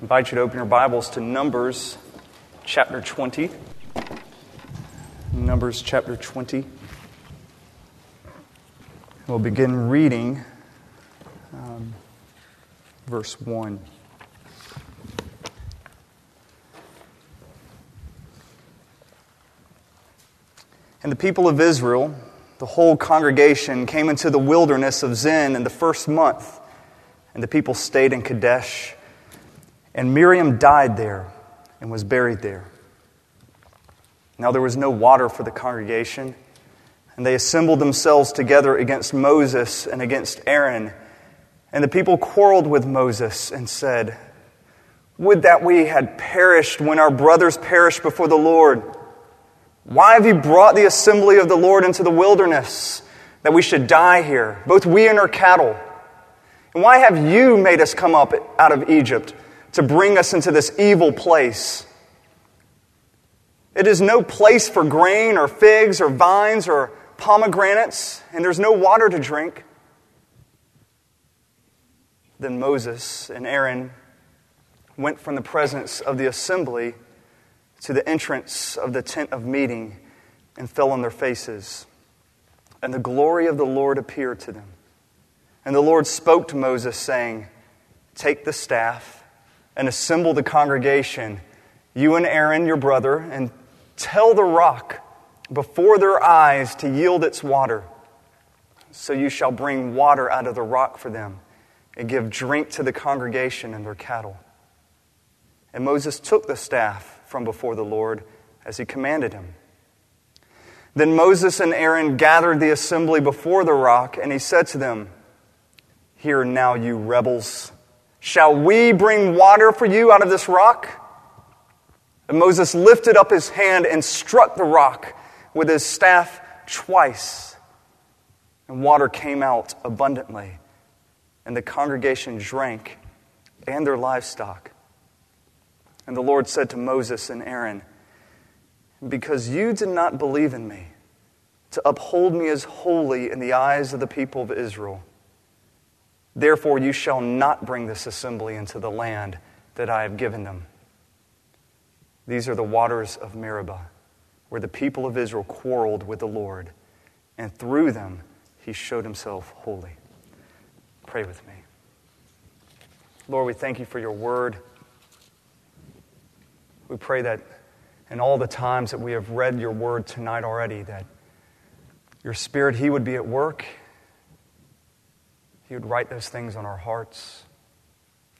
invite you to open your Bibles to Numbers chapter 20. Numbers chapter 20. We'll begin reading um, verse 1. And the people of Israel, the whole congregation, came into the wilderness of Zin in the first month, and the people stayed in Kadesh. And Miriam died there and was buried there. Now there was no water for the congregation, and they assembled themselves together against Moses and against Aaron. And the people quarreled with Moses and said, Would that we had perished when our brothers perished before the Lord. Why have you brought the assembly of the Lord into the wilderness, that we should die here, both we and our cattle? And why have you made us come up out of Egypt? To bring us into this evil place. It is no place for grain or figs or vines or pomegranates, and there's no water to drink. Then Moses and Aaron went from the presence of the assembly to the entrance of the tent of meeting and fell on their faces. And the glory of the Lord appeared to them. And the Lord spoke to Moses, saying, Take the staff and assemble the congregation, you and Aaron, your brother, and tell the rock before their eyes to yield its water. So you shall bring water out of the rock for them and give drink to the congregation and their cattle. And Moses took the staff from before the Lord as he commanded him. Then Moses and Aaron gathered the assembly before the rock, and he said to them, Hear now, you rebels. Shall we bring water for you out of this rock? And Moses lifted up his hand and struck the rock with his staff twice. And water came out abundantly. And the congregation drank and their livestock. And the Lord said to Moses and Aaron, Because you did not believe in me, to uphold me as holy in the eyes of the people of Israel, Therefore, you shall not bring this assembly into the land that I have given them. These are the waters of Meribah, where the people of Israel quarreled with the Lord, and through them he showed himself holy. Pray with me. Lord, we thank you for your word. We pray that in all the times that we have read your word tonight already, that your spirit, he would be at work he would write those things on our hearts.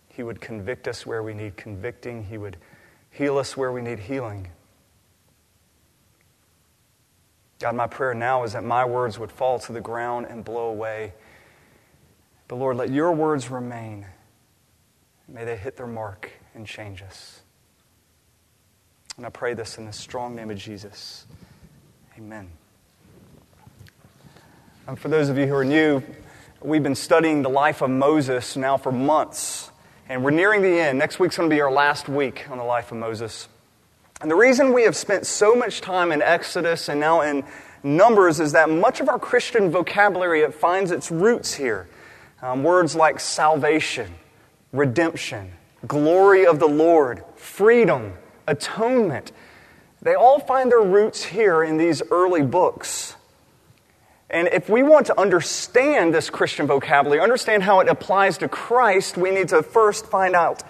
He would convict us where we need convicting. He would heal us where we need healing. God, my prayer now is that my words would fall to the ground and blow away. But Lord, let your words remain. May they hit their mark and change us. And I pray this in the strong name of Jesus. Amen. And for those of you who are new, We've been studying the life of Moses now for months, and we're nearing the end. Next week's going to be our last week on the life of Moses. And the reason we have spent so much time in Exodus and now in Numbers is that much of our Christian vocabulary it finds its roots here. Um, words like salvation, redemption, glory of the Lord, freedom, atonement, they all find their roots here in these early books. And if we want to understand this Christian vocabulary, understand how it applies to Christ, we need to first find out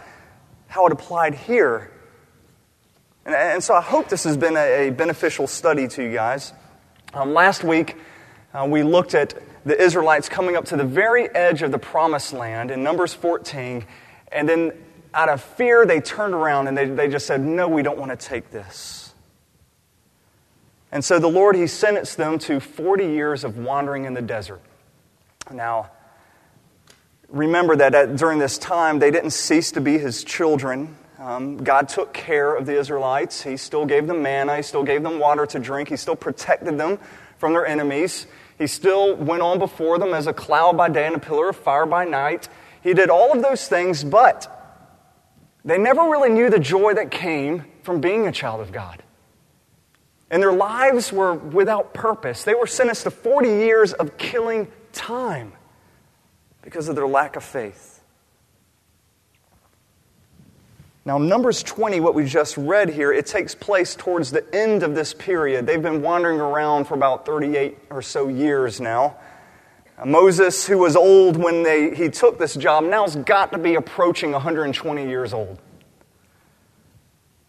how it applied here. And, and so I hope this has been a, a beneficial study to you guys. Um, last week, uh, we looked at the Israelites coming up to the very edge of the promised land in Numbers 14, and then out of fear, they turned around and they, they just said, No, we don't want to take this. And so the Lord, He sentenced them to 40 years of wandering in the desert. Now, remember that at, during this time, they didn't cease to be His children. Um, God took care of the Israelites. He still gave them manna, He still gave them water to drink, He still protected them from their enemies. He still went on before them as a cloud by day and a pillar of fire by night. He did all of those things, but they never really knew the joy that came from being a child of God. And their lives were without purpose. They were sentenced to 40 years of killing time because of their lack of faith. Now, Numbers 20, what we just read here, it takes place towards the end of this period. They've been wandering around for about 38 or so years now. Moses, who was old when they, he took this job, now's got to be approaching 120 years old.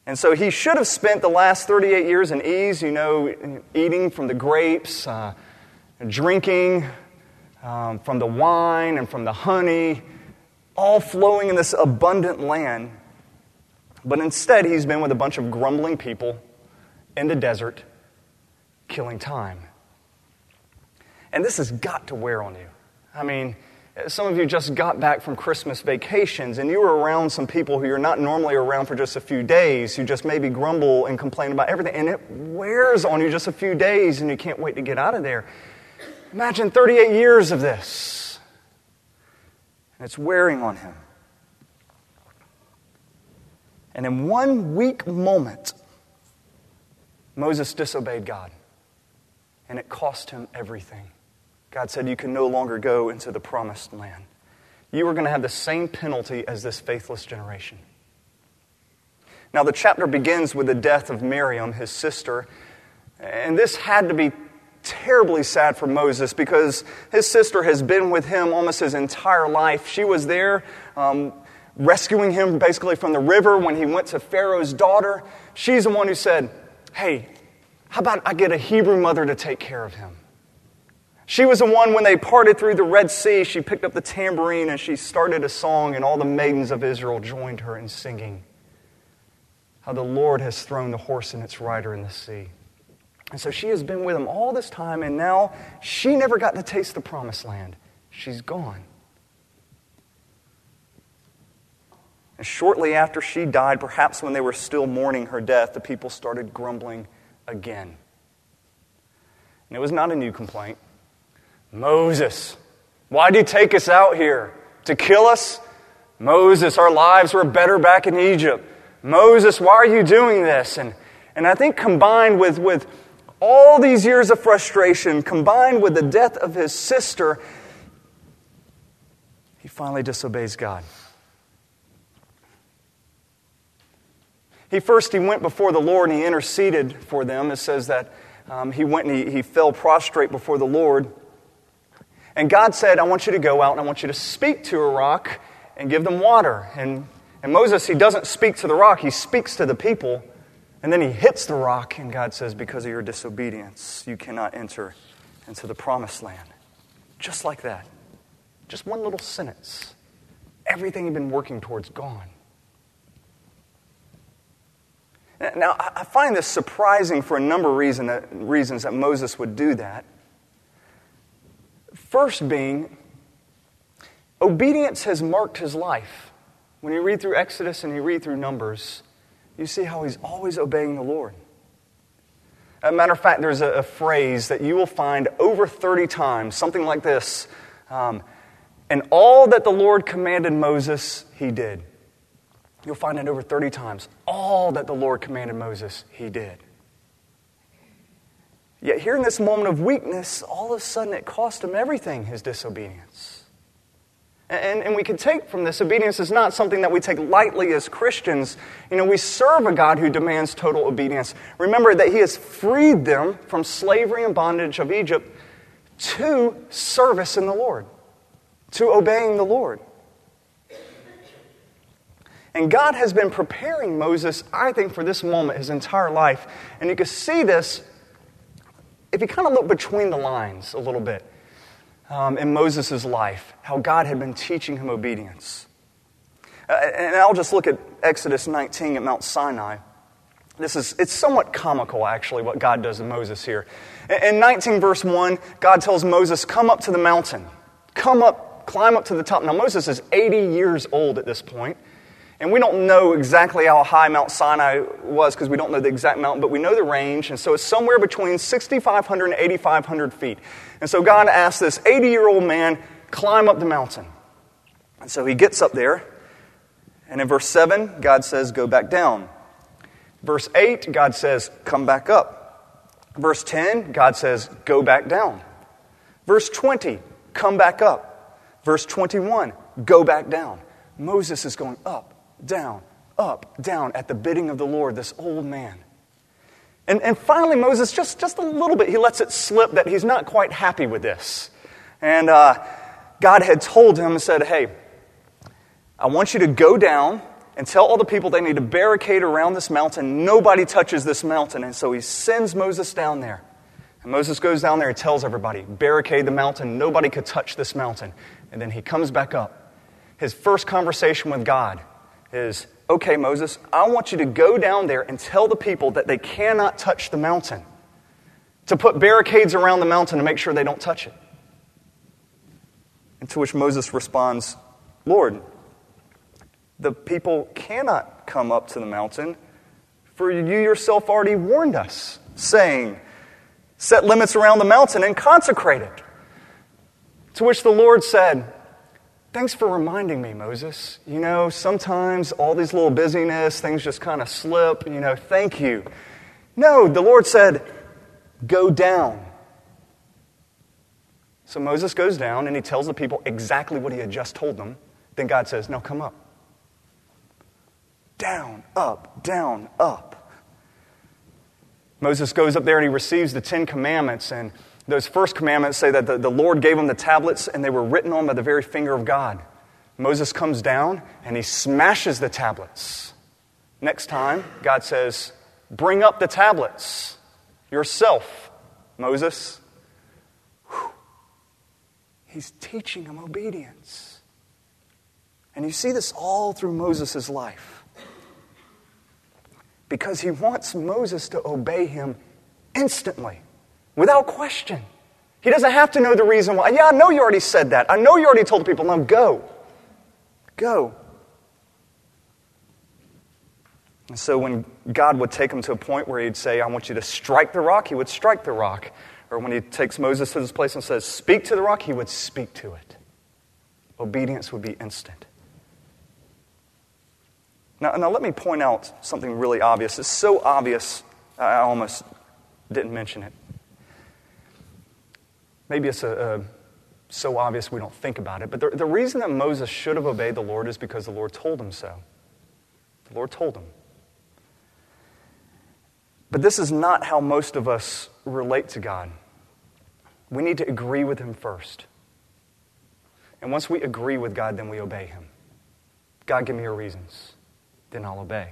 And so he should have spent the last 38 years in ease, you know, eating from the grapes, uh, drinking um, from the wine and from the honey, all flowing in this abundant land. But instead, he's been with a bunch of grumbling people in the desert, killing time. And this has got to wear on you. I mean, some of you just got back from Christmas vacations and you were around some people who you're not normally around for just a few days, who just maybe grumble and complain about everything, and it wears on you just a few days and you can't wait to get out of there. Imagine 38 years of this. And it's wearing on him. And in one weak moment, Moses disobeyed God, and it cost him everything. God said, You can no longer go into the promised land. You are going to have the same penalty as this faithless generation. Now, the chapter begins with the death of Miriam, his sister, and this had to be terribly sad for Moses because his sister has been with him almost his entire life. She was there um, rescuing him basically from the river when he went to Pharaoh's daughter. She's the one who said, Hey, how about I get a Hebrew mother to take care of him? She was the one when they parted through the Red Sea, she picked up the tambourine and she started a song, and all the maidens of Israel joined her in singing how the Lord has thrown the horse and its rider in the sea. And so she has been with him all this time, and now she never got to taste the promised land. She's gone. And shortly after she died, perhaps when they were still mourning her death, the people started grumbling again. And it was not a new complaint. Moses, why did you take us out here? To kill us? Moses, our lives were better back in Egypt. Moses, why are you doing this? And, and I think combined with, with all these years of frustration, combined with the death of his sister, he finally disobeys God. He first he went before the Lord and he interceded for them. It says that um, he went and he, he fell prostrate before the Lord. And God said, I want you to go out and I want you to speak to a rock and give them water. And, and Moses, he doesn't speak to the rock, he speaks to the people. And then he hits the rock, and God says, Because of your disobedience, you cannot enter into the promised land. Just like that. Just one little sentence. Everything he'd been working towards gone. Now, I find this surprising for a number of reason that, reasons that Moses would do that. First, being, obedience has marked his life. When you read through Exodus and you read through Numbers, you see how he's always obeying the Lord. As a matter of fact, there's a, a phrase that you will find over 30 times, something like this. Um, and all that the Lord commanded Moses, he did. You'll find it over 30 times. All that the Lord commanded Moses, he did. Yet, here in this moment of weakness, all of a sudden it cost him everything, his disobedience. And, and we can take from this obedience is not something that we take lightly as Christians. You know, we serve a God who demands total obedience. Remember that He has freed them from slavery and bondage of Egypt to service in the Lord, to obeying the Lord. And God has been preparing Moses, I think, for this moment his entire life. And you can see this if you kind of look between the lines a little bit um, in Moses' life, how God had been teaching him obedience. Uh, and I'll just look at Exodus 19 at Mount Sinai. This is, it's somewhat comical, actually, what God does to Moses here. In 19, verse 1, God tells Moses, Come up to the mountain. Come up, climb up to the top. Now, Moses is 80 years old at this point. And we don't know exactly how high Mount Sinai was because we don't know the exact mountain, but we know the range. And so it's somewhere between 6,500 and 8,500 feet. And so God asked this 80 year old man, climb up the mountain. And so he gets up there. And in verse 7, God says, go back down. Verse 8, God says, come back up. Verse 10, God says, go back down. Verse 20, come back up. Verse 21, go back down. Moses is going up down, up, down at the bidding of the Lord, this old man. And, and finally, Moses, just, just a little bit, he lets it slip that he's not quite happy with this. And uh, God had told him and said, Hey, I want you to go down and tell all the people they need to barricade around this mountain. Nobody touches this mountain. And so he sends Moses down there. And Moses goes down there and tells everybody, barricade the mountain. Nobody could touch this mountain. And then he comes back up. His first conversation with God is, okay, Moses, I want you to go down there and tell the people that they cannot touch the mountain, to put barricades around the mountain to make sure they don't touch it. And to which Moses responds, Lord, the people cannot come up to the mountain, for you yourself already warned us, saying, Set limits around the mountain and consecrate it. To which the Lord said, Thanks for reminding me, Moses. You know, sometimes all these little busyness, things just kind of slip. You know, thank you. No, the Lord said, Go down. So Moses goes down and he tells the people exactly what he had just told them. Then God says, Now come up. Down, up, down, up. Moses goes up there and he receives the Ten Commandments. And those first commandments say that the, the Lord gave them the tablets and they were written on by the very finger of God. Moses comes down and he smashes the tablets. Next time, God says, Bring up the tablets yourself, Moses. He's teaching him obedience. And you see this all through Moses' life. Because he wants Moses to obey him instantly without question. He doesn't have to know the reason why. Yeah, I know you already said that. I know you already told the people. Now go. Go. And so when God would take him to a point where he'd say, I want you to strike the rock, he would strike the rock. Or when he takes Moses to this place and says, Speak to the rock, he would speak to it. Obedience would be instant. Now, now let me point out something really obvious. It's so obvious, I almost didn't mention it. Maybe it's a, a, so obvious we don't think about it. But the, the reason that Moses should have obeyed the Lord is because the Lord told him so. The Lord told him. But this is not how most of us relate to God. We need to agree with Him first. And once we agree with God, then we obey Him. God, give me your reasons. Then I'll obey.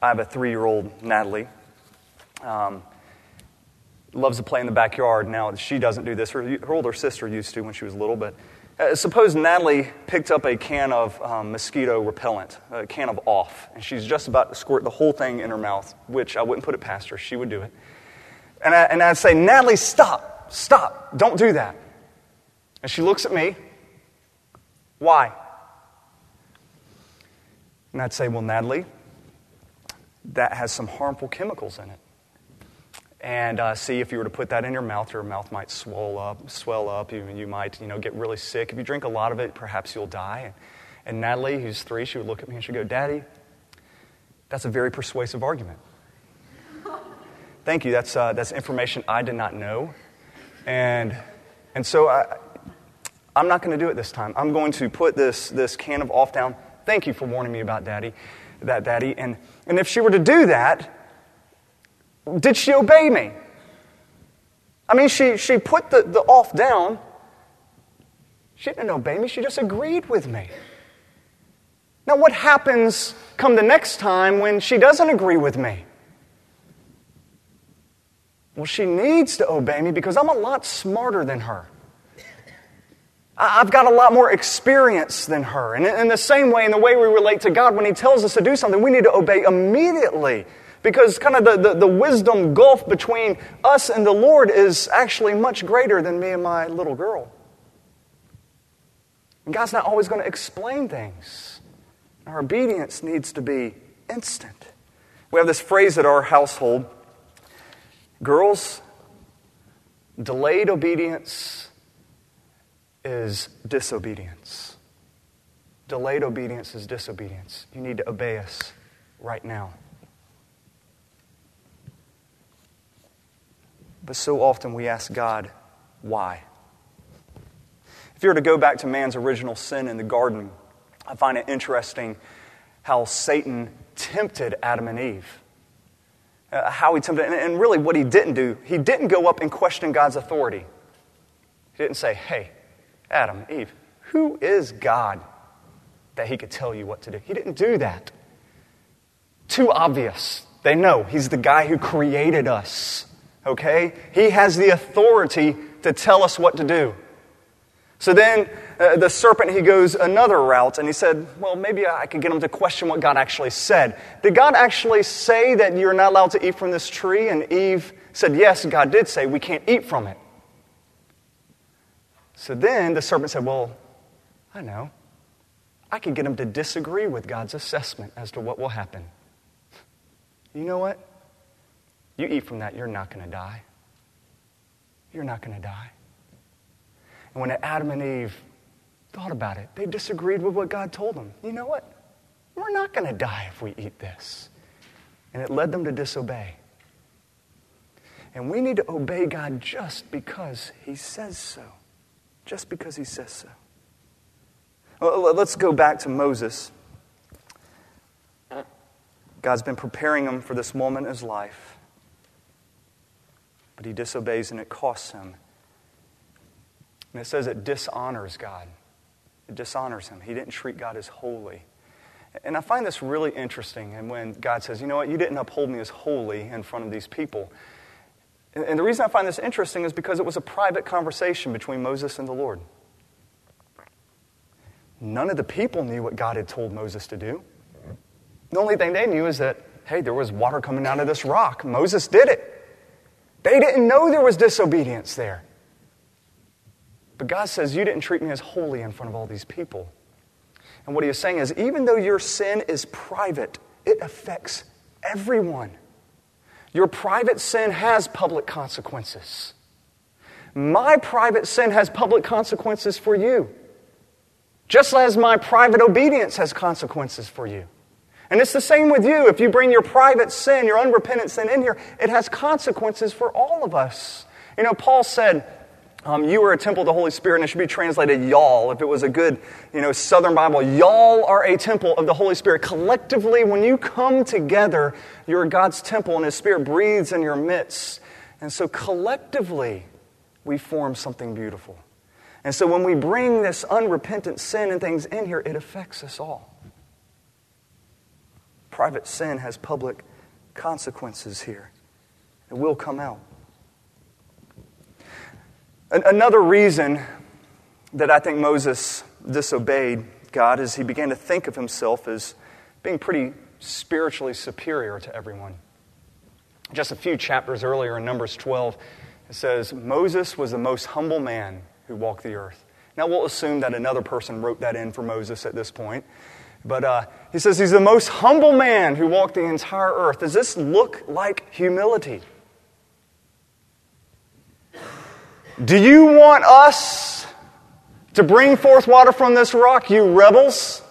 I have a three year old, Natalie. Um, loves to play in the backyard. Now, she doesn't do this. Her, her older sister used to when she was little, but uh, suppose Natalie picked up a can of um, mosquito repellent, a can of off, and she's just about to squirt the whole thing in her mouth, which I wouldn't put it past her. She would do it. And, I, and I'd say, Natalie, stop, stop, don't do that. And she looks at me, why? And I'd say, well, Natalie, that has some harmful chemicals in it and uh, see if you were to put that in your mouth, your mouth might swell up, swell up. You, you might, you know, get really sick. If you drink a lot of it, perhaps you'll die. And, and Natalie, who's three, she would look at me and she'd go, Daddy, that's a very persuasive argument. Thank you. That's, uh, that's information I did not know. And, and so I, I'm not going to do it this time. I'm going to put this, this can of off down. Thank you for warning me about Daddy, that Daddy. And, and if she were to do that, did she obey me? I mean, she, she put the, the off down. She didn't obey me, she just agreed with me. Now, what happens come the next time when she doesn't agree with me? Well, she needs to obey me because I'm a lot smarter than her. I've got a lot more experience than her. And in the same way, in the way we relate to God, when He tells us to do something, we need to obey immediately because kind of the, the, the, wisdom gulf between us and the Lord is actually much greater than me and my little girl. And God's not always going to explain things. Our obedience needs to be instant. We have this phrase at our household girls, delayed obedience is disobedience. Delayed obedience is disobedience. You need to obey us right now. But so often we ask God, why? If you were to go back to man's original sin in the garden, I find it interesting how Satan tempted Adam and Eve. Uh, how he tempted, and, and really what he didn't do, he didn't go up and question God's authority. He didn't say, Hey, Adam, Eve, who is God that he could tell you what to do? He didn't do that. Too obvious. They know he's the guy who created us, okay? He has the authority to tell us what to do. So then uh, the serpent, he goes another route and he said, Well, maybe I could get him to question what God actually said. Did God actually say that you're not allowed to eat from this tree? And Eve said, Yes, God did say we can't eat from it. So then the serpent said, Well, I know. I could get him to disagree with God's assessment as to what will happen. You know what? You eat from that, you're not going to die. You're not going to die. And when Adam and Eve thought about it, they disagreed with what God told them. You know what? We're not going to die if we eat this. And it led them to disobey. And we need to obey God just because He says so. Just because He says so. Well, let's go back to Moses. God's been preparing him for this moment in his life. But he disobeys and it costs him. And it says it dishonors God. It dishonors him. He didn't treat God as holy. And I find this really interesting. And when God says, you know what, you didn't uphold me as holy in front of these people. And the reason I find this interesting is because it was a private conversation between Moses and the Lord. None of the people knew what God had told Moses to do. The only thing they knew is that, hey, there was water coming out of this rock. Moses did it. They didn't know there was disobedience there. But God says, You didn't treat me as holy in front of all these people. And what he is saying is, even though your sin is private, it affects everyone. Your private sin has public consequences. My private sin has public consequences for you, just as my private obedience has consequences for you. And it's the same with you. If you bring your private sin, your unrepentant sin in here, it has consequences for all of us. You know, Paul said, um, you are a temple of the Holy Spirit, and it should be translated y'all. If it was a good, you know, Southern Bible, y'all are a temple of the Holy Spirit. Collectively, when you come together, you're God's temple, and His Spirit breathes in your midst. And so collectively, we form something beautiful. And so when we bring this unrepentant sin and things in here, it affects us all. Private sin has public consequences here. It will come out. Another reason that I think Moses disobeyed God is he began to think of himself as being pretty spiritually superior to everyone. Just a few chapters earlier in Numbers 12, it says, Moses was the most humble man who walked the earth. Now, we'll assume that another person wrote that in for Moses at this point. But uh, he says he's the most humble man who walked the entire earth. Does this look like humility? Do you want us to bring forth water from this rock, you rebels?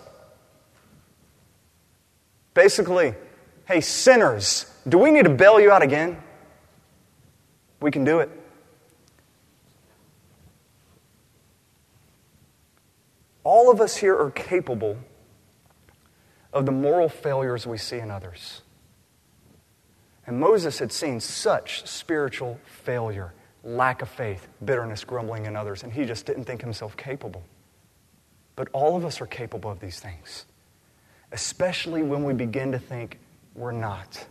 Basically, hey, sinners, do we need to bail you out again? We can do it. All of us here are capable of the moral failures we see in others. And Moses had seen such spiritual failure lack of faith, bitterness, grumbling in others, and he just didn't think himself capable. But all of us are capable of these things, especially when we begin to think we're not.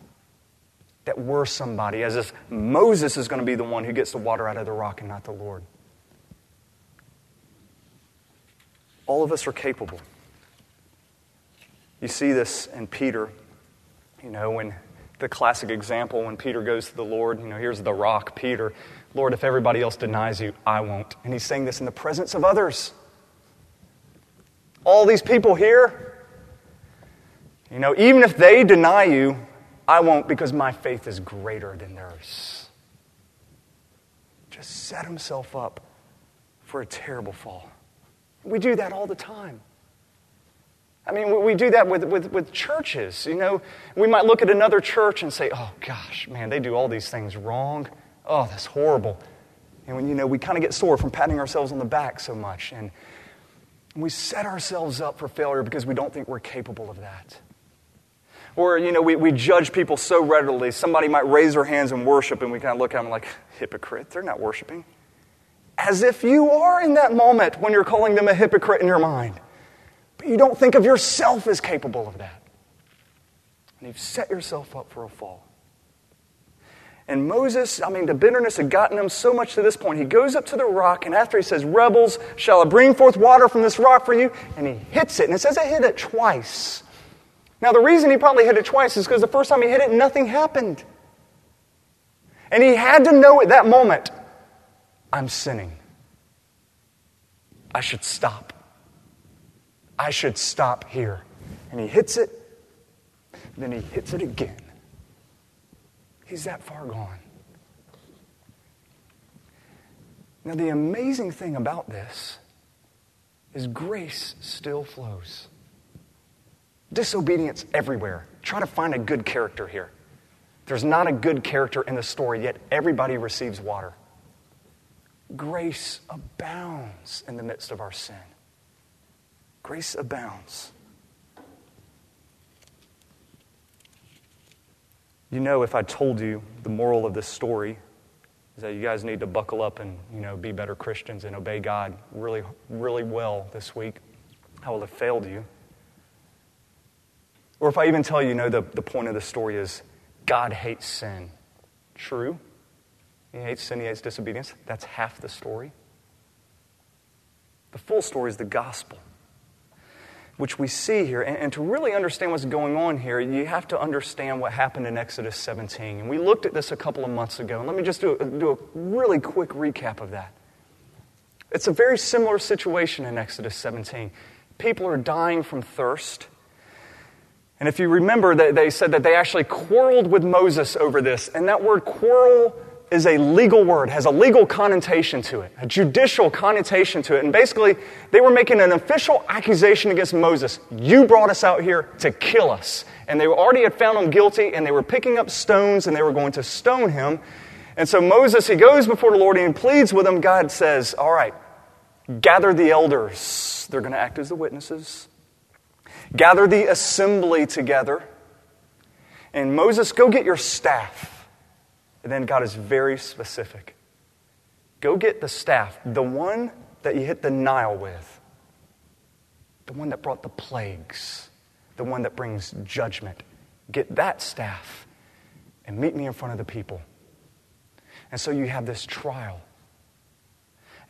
That we're somebody, as if Moses is going to be the one who gets the water out of the rock and not the Lord. All of us are capable. You see this in Peter, you know, when the classic example when Peter goes to the Lord, you know, here's the rock, Peter. Lord, if everybody else denies you, I won't. And he's saying this in the presence of others. All these people here, you know, even if they deny you, I won't because my faith is greater than theirs. Just set himself up for a terrible fall. We do that all the time. I mean, we do that with, with, with churches. You know, we might look at another church and say, oh gosh, man, they do all these things wrong. Oh, that's horrible. And when, you know, we kind of get sore from patting ourselves on the back so much. And And we set ourselves up for failure because we don't think we're capable of that. Or, you know, we, we judge people so readily. Somebody might raise their hands in worship, and we kind of look at them like, hypocrite, they're not worshiping. As if you are in that moment when you're calling them a hypocrite in your mind. But you don't think of yourself as capable of that. And you've set yourself up for a fall. And Moses, I mean, the bitterness had gotten him so much to this point. He goes up to the rock, and after he says, Rebels, shall I bring forth water from this rock for you? And he hits it. And it says he hit it twice. Now, the reason he probably hit it twice is because the first time he hit it, nothing happened. And he had to know at that moment I'm sinning. I should stop. I should stop here. And he hits it, then he hits it again. He's that far gone. Now, the amazing thing about this is grace still flows. Disobedience everywhere. Try to find a good character here. There's not a good character in the story, yet everybody receives water. Grace abounds in the midst of our sin. Grace abounds. You know, if I told you the moral of this story is that you guys need to buckle up and, you know, be better Christians and obey God really, really well this week, I will have failed you. Or if I even tell you, you know, the, the point of the story is God hates sin. True. He hates sin, he hates disobedience. That's half the story. The full story is the gospel, which we see here. And, and, to really understand what's going on here, you have to understand what happened in Exodus 17. And we looked at this a couple of months ago. And let me just do a, do a really quick recap of that. It's a very similar situation in Exodus 17. People are dying from thirst. And if you remember, they said that they actually quarreled with Moses over this. And that word quarrel is a legal word, has a legal connotation to it, a judicial connotation to it. And basically, they were making an official accusation against Moses. You brought us out here to kill us. And they already had found him guilty, and they were picking up stones and they were going to stone him. And so Moses, he goes before the Lord and he pleads with him. God says, All right, gather the elders. They're going to act as the witnesses. Gather the assembly together. And Moses, go get your staff. And then God is very specific. Go get the staff, the one that you hit the Nile with, the one that brought the plagues, the one that brings judgment. Get that staff and meet me in front of the people. And so you have this trial.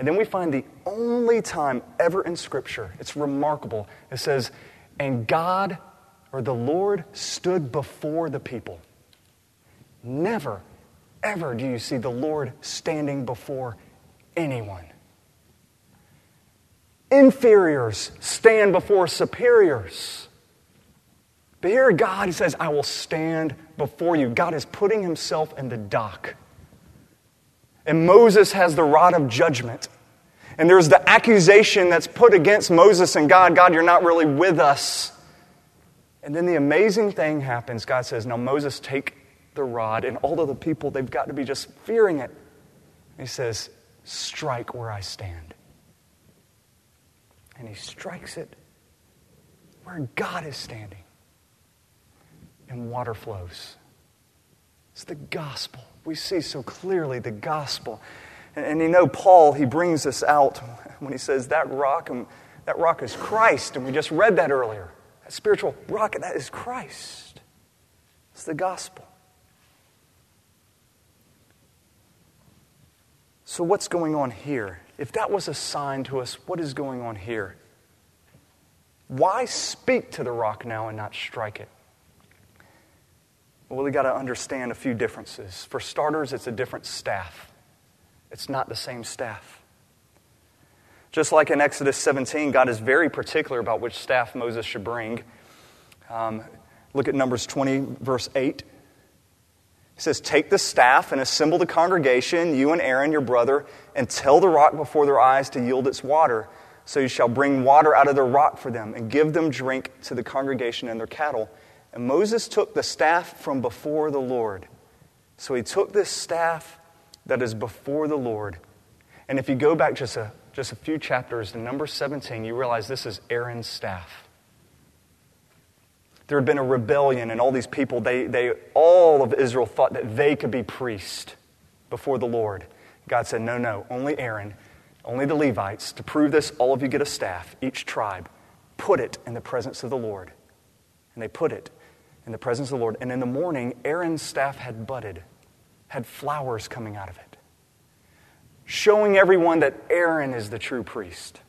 And then we find the only time ever in Scripture, it's remarkable. It says, and God or the Lord stood before the people. Never, ever do you see the Lord standing before anyone. Inferiors stand before superiors. But here, God says, I will stand before you. God is putting himself in the dock. And Moses has the rod of judgment. And there's the accusation that's put against Moses and God God, you're not really with us. And then the amazing thing happens. God says, Now, Moses, take the rod. And all of the people, they've got to be just fearing it. He says, Strike where I stand. And he strikes it where God is standing. And water flows. It's the gospel. We see so clearly the gospel. And, and you know, Paul, he brings this out when he says that rock, and that rock is Christ. And we just read that earlier. That spiritual rock, that is Christ. It's the gospel. So, what's going on here? If that was a sign to us, what is going on here? Why speak to the rock now and not strike it? Well, we got to understand a few differences. For starters, it's a different staff. It's not the same staff. Just like in Exodus 17, God is very particular about which staff Moses should bring. Um, look at Numbers 20, verse 8. He says, Take the staff and assemble the congregation, you and Aaron, your brother, and tell the rock before their eyes to yield its water. So you shall bring water out of the rock for them, and give them drink to the congregation and their cattle. And Moses took the staff from before the Lord. So he took this staff that is before the Lord. And if you go back just a just a few chapters to number 17, you realize this is Aaron's staff. There had been a rebellion, and all these people, they, they, all of Israel thought that they could be priest before the Lord. God said, No, no, only Aaron, only the Levites. To prove this, all of you get a staff, each tribe. Put it in the presence of the Lord. And they put it in the presence of the Lord. And in the morning, Aaron's staff had budded, had flowers coming out of it, showing everyone that Aaron is the true priest.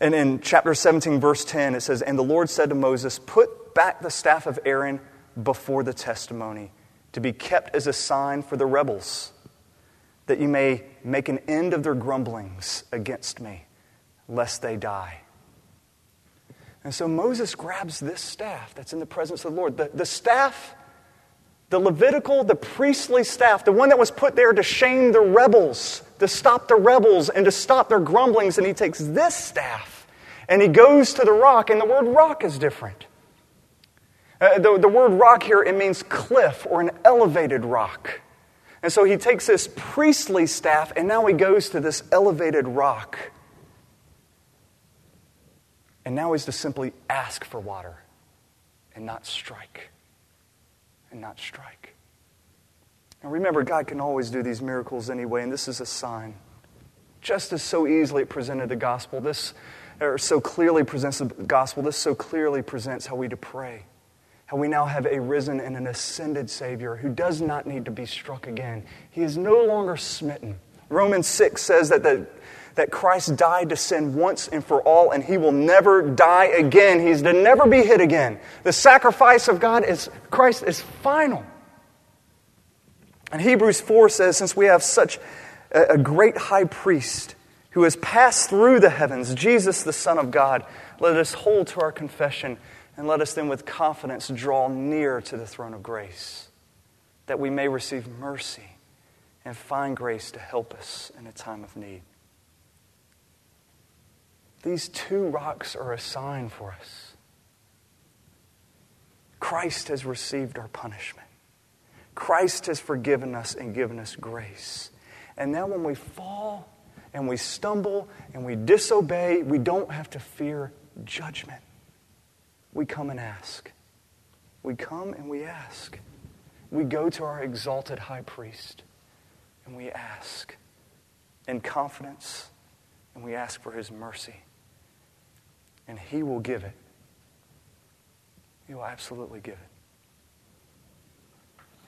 And in chapter 17, verse 10, it says, And the Lord said to Moses, Put back the staff of Aaron before the testimony, to be kept as a sign for the rebels, that you may make an end of their grumblings against me, lest they die. And so Moses grabs this staff that's in the presence of the Lord. The, the staff, the Levitical, the priestly staff, the one that was put there to shame the rebels, to stop the rebels and to stop their grumblings. And he takes this staff and he goes to the rock, and the word rock is different. Uh, the, the word rock here, it means cliff or an elevated rock. And so he takes this priestly staff and now he goes to this elevated rock. And now he's to simply ask for water and not strike. And not strike. And remember, God can always do these miracles anyway, and this is a sign. Just as so easily it presented the gospel, this, or so clearly presents the gospel, this so clearly presents how we to pray. How we now have a risen and an ascended Savior who does not need to be struck again. He is no longer smitten. Romans 6 says that the that Christ died to sin once and for all, and he will never die again. He's to never be hit again. The sacrifice of God is Christ is final. And Hebrews 4 says, since we have such a, great high priest who has passed through the heavens, Jesus, the Son of God, let us hold to our confession and let us then with confidence draw near to the throne of grace, that we may receive mercy and find grace to help us in a time of need. These two rocks are a sign for us. Christ has received our punishment. Christ has forgiven us and given us grace. And now, when we fall and we stumble and we disobey, we don't have to fear judgment. We come and ask. We come and we ask. We go to our exalted high priest and we ask in confidence and we ask for his mercy and He will give it. He will absolutely give it.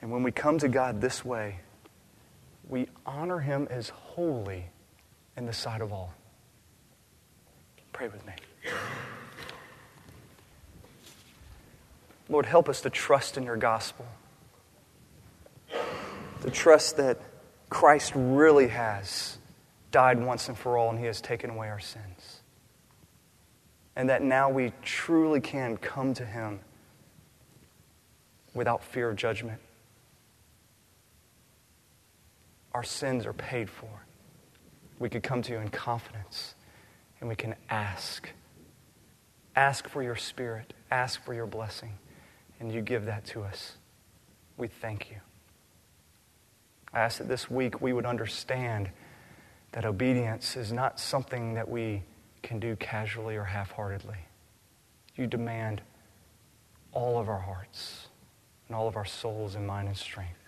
And when we come to God this way, we honor Him as holy in the sight of all. Pray with me. Lord, help us to trust in your gospel, to trust that Christ really has died once and for all and He has taken away our sins and that now we truly can come to Him without fear of judgment. Our sins are paid for. We can come to you in confidence and we can ask. Ask for your Spirit, ask for your blessing, and you give that to us. We thank you. I ask that this week we would understand that obedience is not something that we can do casually or half heartedly. You demand all of our hearts and all of our souls and mind and strength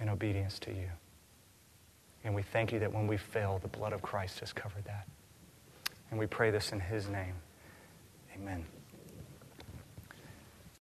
in obedience to you. And we thank you that when we fail, the blood of Christ has covered that. And we pray this in his name. Amen.